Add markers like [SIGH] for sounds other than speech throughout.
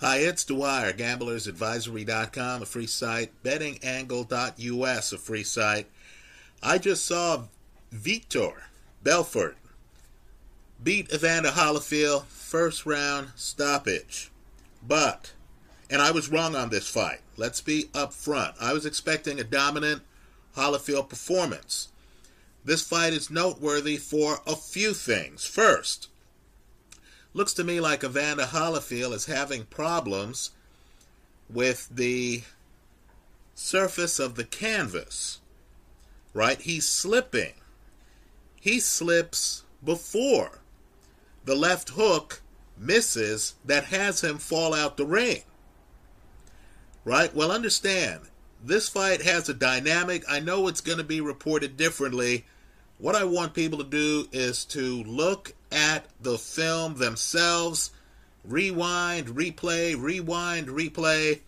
Hi, it's Dwyer, gamblersadvisory.com, a free site, bettingangle.us, a free site. I just saw Vitor Belfort beat Evander Holyfield first round stoppage. But, and I was wrong on this fight. Let's be upfront. I was expecting a dominant Holyfield performance. This fight is noteworthy for a few things. First, looks to me like Evander Holyfield is having problems with the surface of the canvas. Right? He's slipping. He slips before the left hook misses that has him fall out the ring. Right? Well, understand, this fight has a dynamic. I know it's going to be reported differently. What I want people to do is to look at the film themselves, rewind, replay, rewind, replay.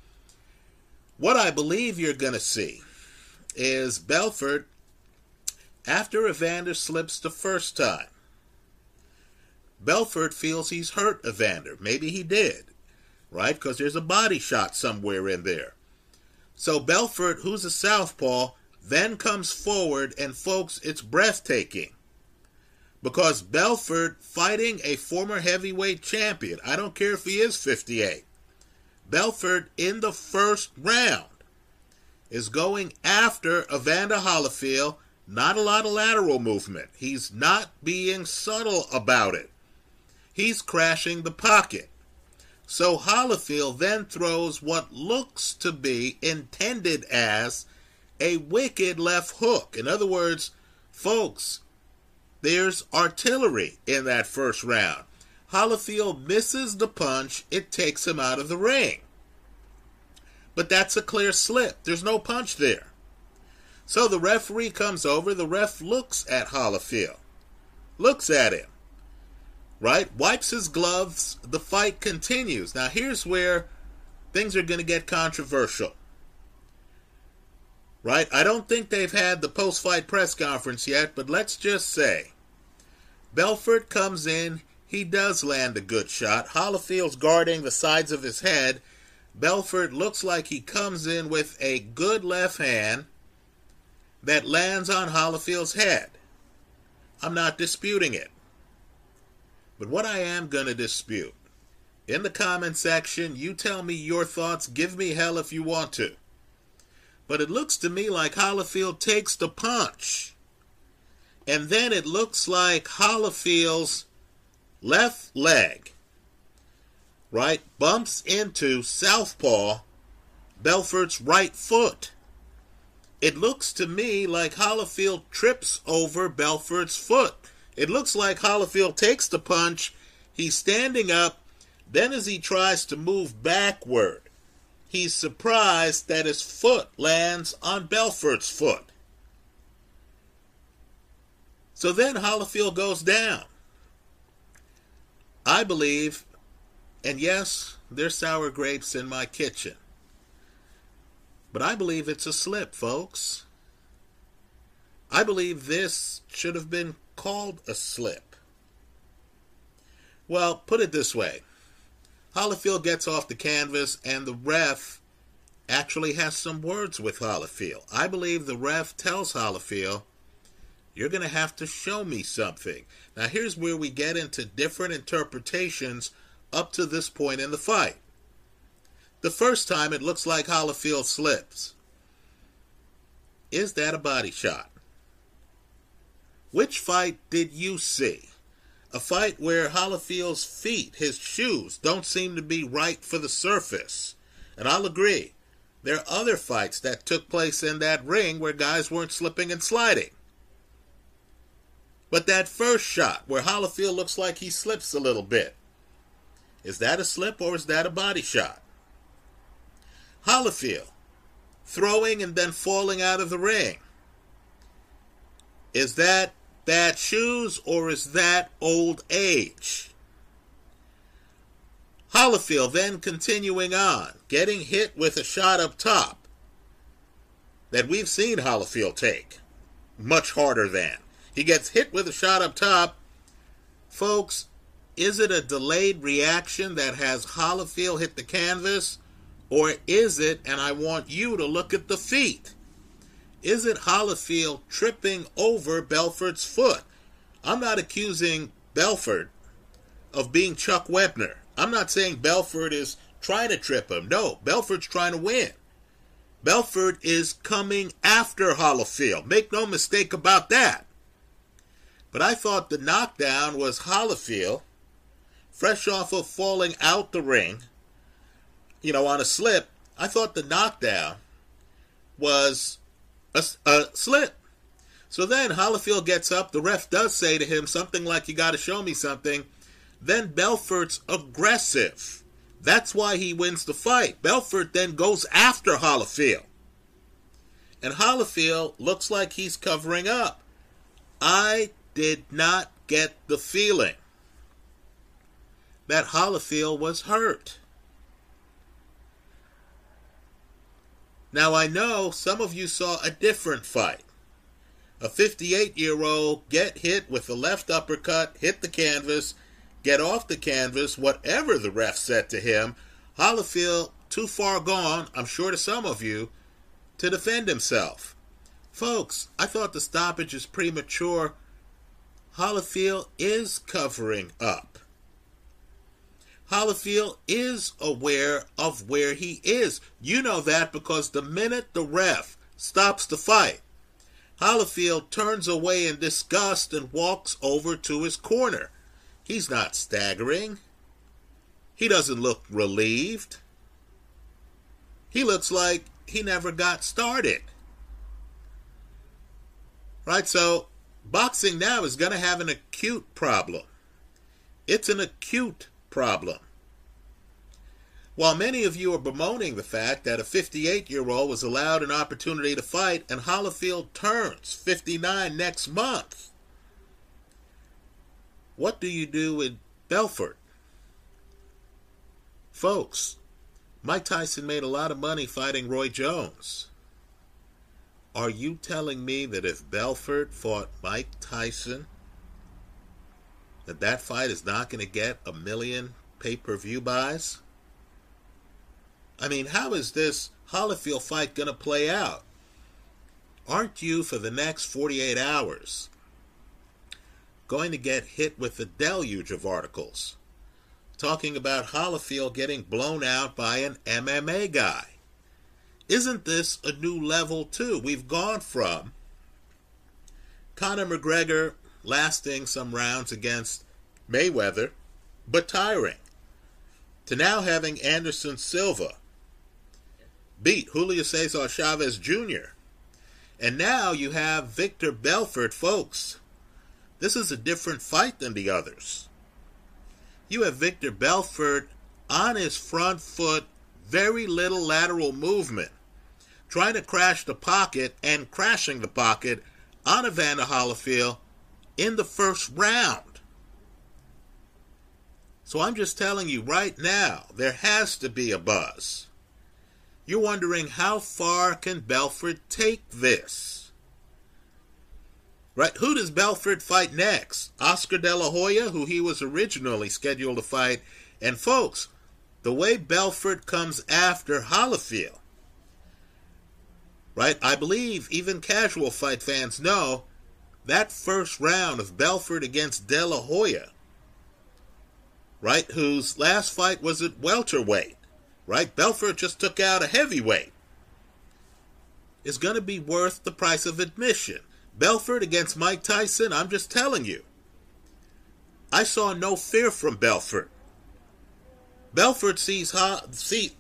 What I believe you're going to see is Belfort, after Evander slips the first time, Belfort feels he's hurt Evander. Maybe he did, right? Because there's a body shot somewhere in there. So Belfort, who's a southpaw, then comes forward, and folks, it's breathtaking. Because Belfort fighting a former heavyweight champion, I don't care if he is 58, Belfort in the first round is going after Evander Holyfield. Not a lot of lateral movement. He's not being subtle about it. He's crashing the pocket. So Holyfield then throws what looks to be intended as a wicked left hook. In other words, folks, there's artillery in that first round. Holyfield misses the punch, it takes him out of the ring. But that's a clear slip. There's no punch there. So the referee comes over, the ref looks at Holyfield, looks at him, right? Wipes his gloves. The fight continues. Now, here's where things are going to get controversial. Right? I don't think they've had the post fight press conference yet, but let's just say Belfort comes in. He does land a good shot. Holyfield's guarding the sides of his head. Belfort looks like he comes in with a good left hand that lands on Holyfield's head. I'm not disputing it. But what I am going to dispute, in the comment section, you tell me your thoughts. Give me hell if you want to. But it looks to me like Holyfield takes the punch. And then it looks like Holyfield's left leg, right, bumps into Southpaw Belfort's right foot. It looks to me like Holyfield trips over Belfort's foot. It looks like Holyfield takes the punch. He's standing up. Then, as he tries to move backward, he's surprised that his foot lands on Belfort's foot. So then Holyfield goes down. I believe, and yes, there's sour grapes in my kitchen, but I believe it's a slip, folks. I believe this should have been called a slip? Well, put it this way Holyfield gets off the canvas, and the ref actually has some words with Holyfield. I believe the ref tells Holyfield, You're going to have to show me something. Now, here's where we get into different interpretations up to this point in the fight. The first time, it looks like Holyfield slips. Is that a body shot? Which fight did you see? A fight where Holyfield's feet, his shoes, don't seem to be right for the surface. And I'll agree, there are other fights that took place in that ring where guys weren't slipping and sliding. But that first shot where Holyfield looks like he slips a little bit, is that a slip or is that a body shot? Holyfield throwing and then falling out of the ring. Is that bad shoes or is that old age? Holyfield then continuing on, getting hit with a shot up top that we've seen Holyfield take much harder than. He gets hit with a shot up top. Folks, is it a delayed reaction that has Holyfield hit the canvas? Or is it, and I want you to look at the feet, is it Holyfield tripping over Belfort's foot? I'm not accusing Belfort of being Chuck Wepner. I'm not saying Belfort is trying to trip him. No, Belfort's trying to win. Belfort is coming after Holyfield. Make no mistake about that. But I thought the knockdown was Holyfield, fresh off of falling out the ring, you know, on a slip. I thought the knockdown was a, a slip. So then Holyfield gets up. The ref does say to him something like, You got to show me something. Then Belfort's aggressive. That's why he wins the fight. Belfort then goes after Holyfield. And Holyfield looks like he's covering up. I did not get the feeling that Holyfield was hurt. Now I know some of you saw a different fight. A 58 year old get hit with the left uppercut, hit the canvas, get off the canvas, whatever the ref said to him. Holyfield, too far gone, I'm sure to some of you, to defend himself. Folks, I thought the stoppage is premature. Holyfield is covering up. Holyfield is aware of where he is. You know that because the minute the ref stops the fight, Holyfield turns away in disgust and walks over to his corner. He's not staggering. He doesn't look relieved. He looks like he never got started. Right? So, boxing now is going to have an acute problem. It's an acute problem. While many of you are bemoaning the fact that a 58 year old was allowed an opportunity to fight and Holyfield turns 59 next month, what do you do with Belfort? Folks, Mike Tyson made a lot of money fighting Roy Jones. Are you telling me that if Belfort fought Mike Tyson, that that fight is not going to get a million pay-per-view buys? I mean, how is this Holyfield fight going to play out? Aren't you, for the next 48 hours, going to get hit with the deluge of articles talking about Holyfield getting blown out by an MMA guy. Isn't this a new level, too? We've gone from Conor McGregor lasting some rounds against Mayweather, but tiring, to now having Anderson Silva beat Julio Cesar Chavez Jr. And now you have Victor Belfort, folks. This is a different fight than the others. You have Victor Belfort on his front foot, very little lateral movement, trying to crash the pocket and crashing the pocket on Evander Holyfield in the first round. So I'm just telling you right now, there has to be a buzz. You're wondering how far can Belfort take this? Right? Who does Belfort fight next? Oscar De La Hoya, who he was originally scheduled to fight. And folks, the way Belfort comes after Holyfield, right? I believe even casual fight fans know that first round of Belfort against De La Hoya, right? Whose last fight was at welterweight, right? Belfort just took out a heavyweight. Is going to be worth the price of admission. Belfort against Mike Tyson, I'm just telling you. I saw no fear from Belfort. Belfort sees see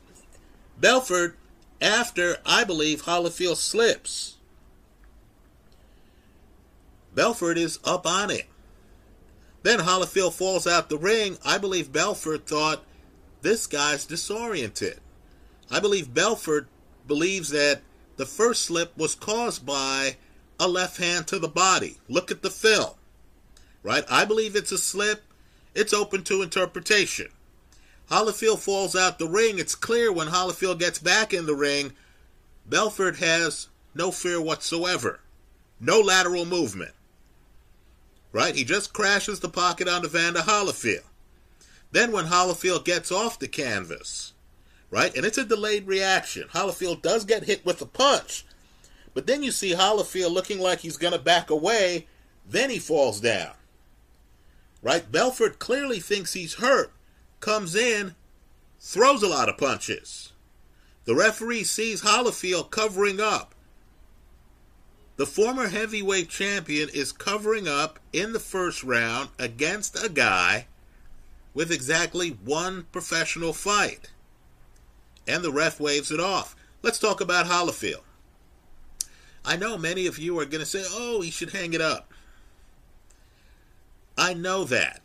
Belfort after I believe Holyfield slips. Belfort is up on it. Then Holyfield falls out the ring. I believe Belfort thought this guy's disoriented. I believe Belfort believes that the first slip was caused by a left hand to the body. Look at the film. Right? I believe it's a slip. It's open to interpretation. Holyfield falls out the ring. It's clear when Holyfield gets back in the ring, Belfort has no fear whatsoever. No lateral movement. Right? He just crashes the pocket onto Evander Holyfield. Then when Holyfield gets off the canvas, right, and it's a delayed reaction, Holyfield does get hit with a punch, but then you see Holyfield looking like he's going to back away, then he falls down. Right? Belfort clearly thinks he's hurt, comes in, throws a lot of punches. The referee sees Holyfield covering up. The former heavyweight champion is covering up in the first round against a guy with exactly one professional fight. And the ref waves it off. Let's talk about Holyfield. I know many of you are going to say, oh, he should hang it up. I know that.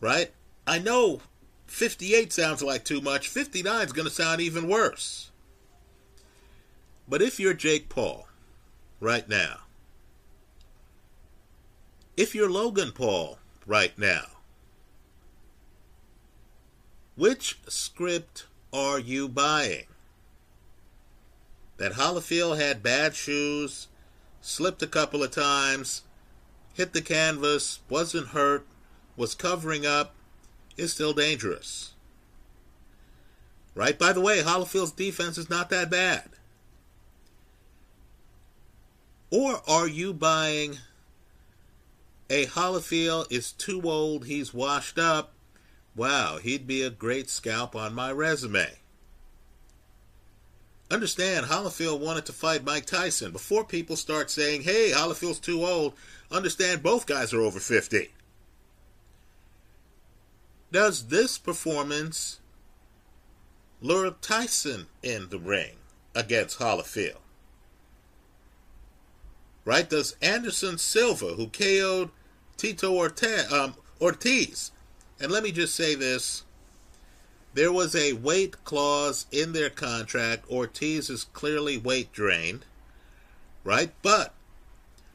Right? I know 58 sounds like too much. 59 is going to sound even worse. But if you're Jake Paul right now, if you're Logan Paul right now, which script are you buying? That Holyfield had bad shoes, slipped a couple of times, hit the canvas, wasn't hurt, was covering up, is still dangerous. Right? By the way, Holyfield's defense is not that bad. Or are you buying a Holyfield is too old, he's washed up, Wow, he'd be a great scalp on my resume. Understand, Holyfield wanted to fight Mike Tyson. Before people start saying, hey, Holyfield's too old, understand both guys are over 50. Does this performance lure Tyson in the ring against Holyfield? Right? Does Anderson Silva, who KO'd Tito Ortiz, um, Ortiz and let me just say this there was a weight clause in their contract. Ortiz is clearly weight drained, right? But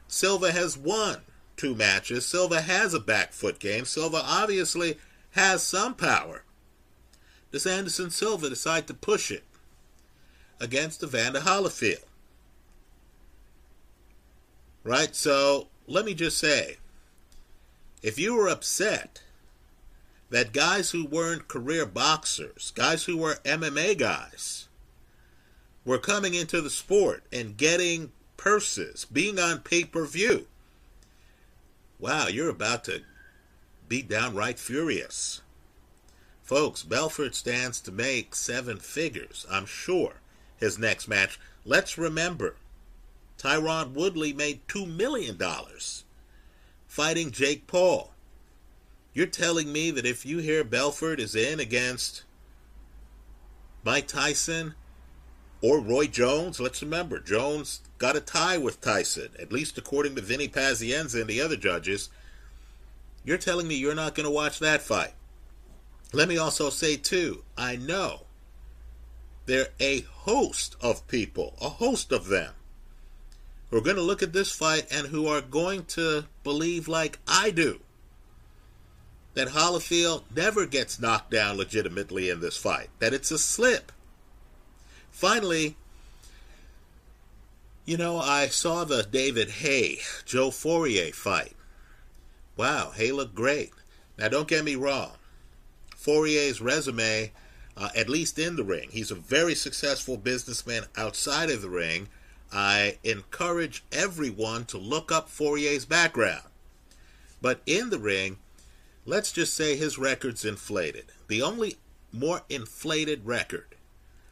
Silva has won two matches. Silva has a back foot game. Silva obviously has some power. Does Anderson Silva decide to push it against Evander Holyfield? Right? So let me just say if you were upset that guys who weren't career boxers, guys who were MMA guys, were coming into the sport and getting purses, being on pay per view. Wow, you're about to be downright furious. Folks, Belfort stands to make seven figures, I'm sure, his next match. Let's remember, Tyron Woodley made $2 million fighting Jake Paul. You're telling me that if you hear Belfort is in against Mike Tyson or Roy Jones, let's remember, Jones got a tie with Tyson, at least according to Vinny Pazienza and the other judges. You're telling me you're not going to watch that fight. Let me also say, too, I know there are a host of people, a host of them, who are going to look at this fight and who are going to believe like I do that Holyfield never gets knocked down legitimately in this fight, that it's a slip. Finally, you know, I saw the David Haye, Joe Fournier fight. Wow, Haye looked great. Now, don't get me wrong. Fournier's resume, uh, at least in the ring, he's a very successful businessman outside of the ring. I encourage everyone to look up Fournier's background. But in the ring, let's just say his record's inflated. The only more inflated record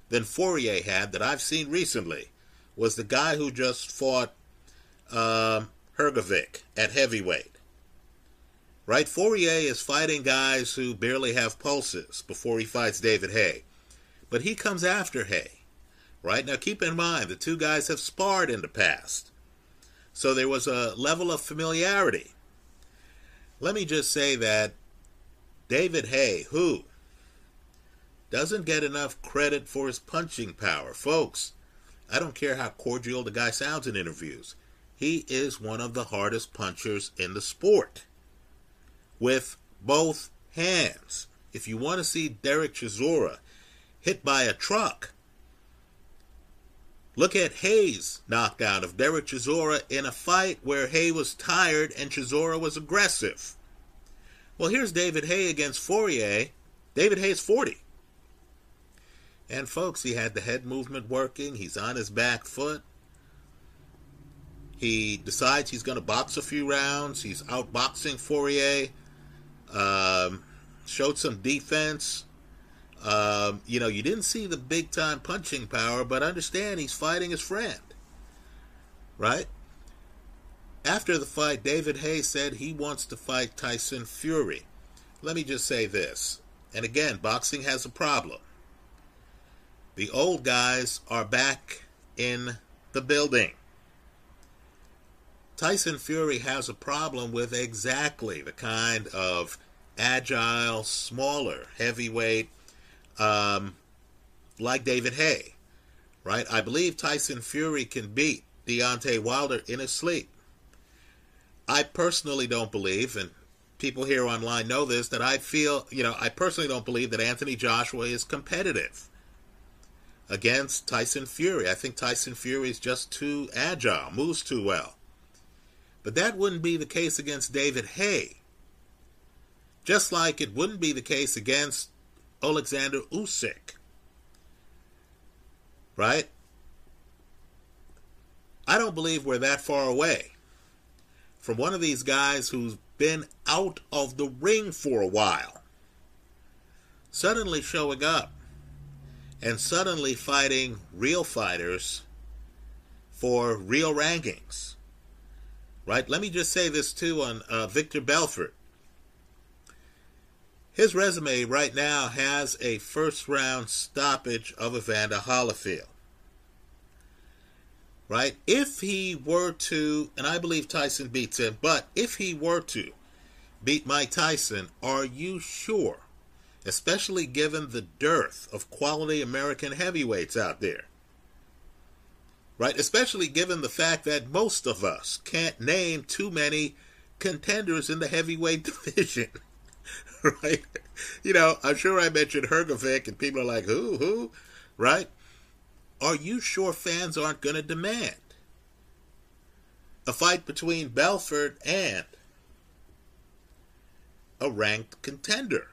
than Fournier had that I've seen recently was the guy who just fought um, Hrgovic at heavyweight. Right? Fournier is fighting guys who barely have pulses before he fights David Haye. But he comes after Haye. Right? Now keep in mind, the two guys have sparred in the past. So there was a level of familiarity. Let me just say that David Haye, who doesn't get enough credit for his punching power, folks, I don't care how cordial the guy sounds in interviews. He is one of the hardest punchers in the sport with both hands. If you want to see Derek Chisora hit by a truck, Look at Haye's knockdown of Derek Chisora in a fight where Haye was tired and Chisora was aggressive. Well, here's David Haye against Fournier. David Haye's 40. And folks, he had the head movement working. He's on his back foot. He decides he's going to box a few rounds. He's outboxing Fournier. Um, showed some defense. Um, you know, you didn't see the big time punching power, but understand he's fighting his friend. Right? After the fight, David Hayes said he wants to fight Tyson Fury. Let me just say this. And again, boxing has a problem. The old guys are back in the building. Tyson Fury has a problem with exactly the kind of agile, smaller heavyweight um, like David Haye, right? I believe Tyson Fury can beat Deontay Wilder in his sleep. I personally don't believe, and people here online know this, that I feel, you know, I personally don't believe that Anthony Joshua is competitive against Tyson Fury. I think Tyson Fury is just too agile, moves too well. But that wouldn't be the case against David Haye. Just like it wouldn't be the case against Alexander Usyk. Right? I don't believe we're that far away from one of these guys who's been out of the ring for a while suddenly showing up and suddenly fighting real fighters for real rankings. Right? Let me just say this too on uh, Victor Belfort. His resume right now has a first round stoppage of Evander Holyfield. Right? If he were to, and I believe Tyson beats him, but if he were to beat Mike Tyson, are you sure especially given the dearth of quality American heavyweights out there. Right? Especially given the fact that most of us can't name too many contenders in the heavyweight [LAUGHS] division. [LAUGHS] right? You know, I'm sure I mentioned Hrgovic and people are like, who, who? Right? Are you sure fans aren't going to demand a fight between Belfort and a ranked contender?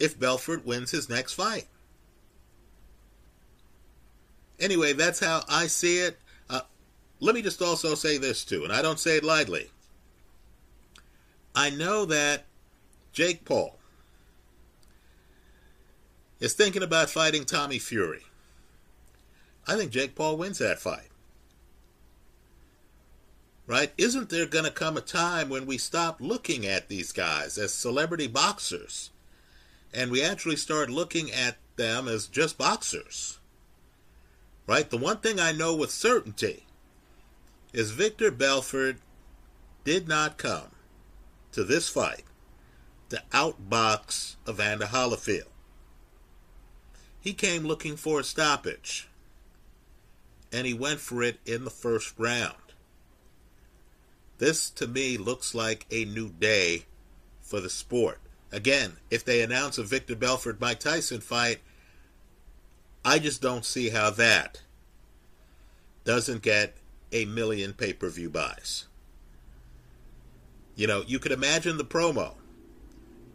if Belfort wins his next fight. Anyway, that's how I see it. Uh, let me just also say this too, and I don't say it lightly. I know that Jake Paul is thinking about fighting Tommy Fury. I think Jake Paul wins that fight. Right? Isn't there going to come a time when we stop looking at these guys as celebrity boxers and we actually start looking at them as just boxers. Right? The one thing I know with certainty is Victor Belfort did not come to this fight to outbox Evander Holyfield. He came looking for a stoppage, and he went for it in the first round. This, to me, looks like a new day for the sport. Again, if they announce a Victor Belfort Mike Tyson fight, I just don't see how that doesn't get a million pay per view buys. You know, you could imagine the promo.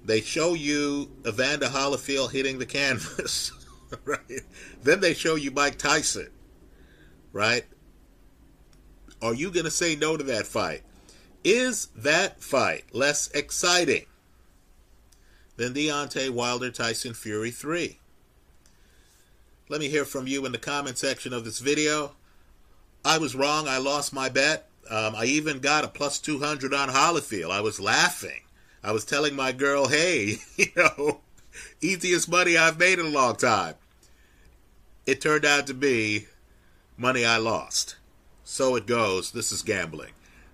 They show you Evander Holyfield hitting the canvas, [LAUGHS] right? Then they show you Mike Tyson, right? Are you going to say no to that fight? Is that fight less exciting than Deontay Wilder Tyson Fury 3. Let me hear from you in the comment section of this video. I was wrong. I lost my bet. Um, I even got a plus 200 on Holyfield. I was laughing. I was telling my girl, hey, [LAUGHS] you know, easiest money I've made in a long time. It turned out to be money I lost. So it goes. This is gambling.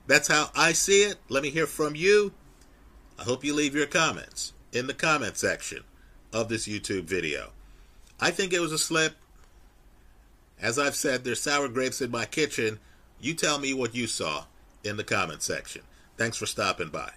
That's how I see it. Let me hear from you. I hope you leave your comments in the comment section of this YouTube video. I think it was a slip. As I've said, there's sour grapes in my kitchen. You tell me what you saw in the comment section. Thanks for stopping by.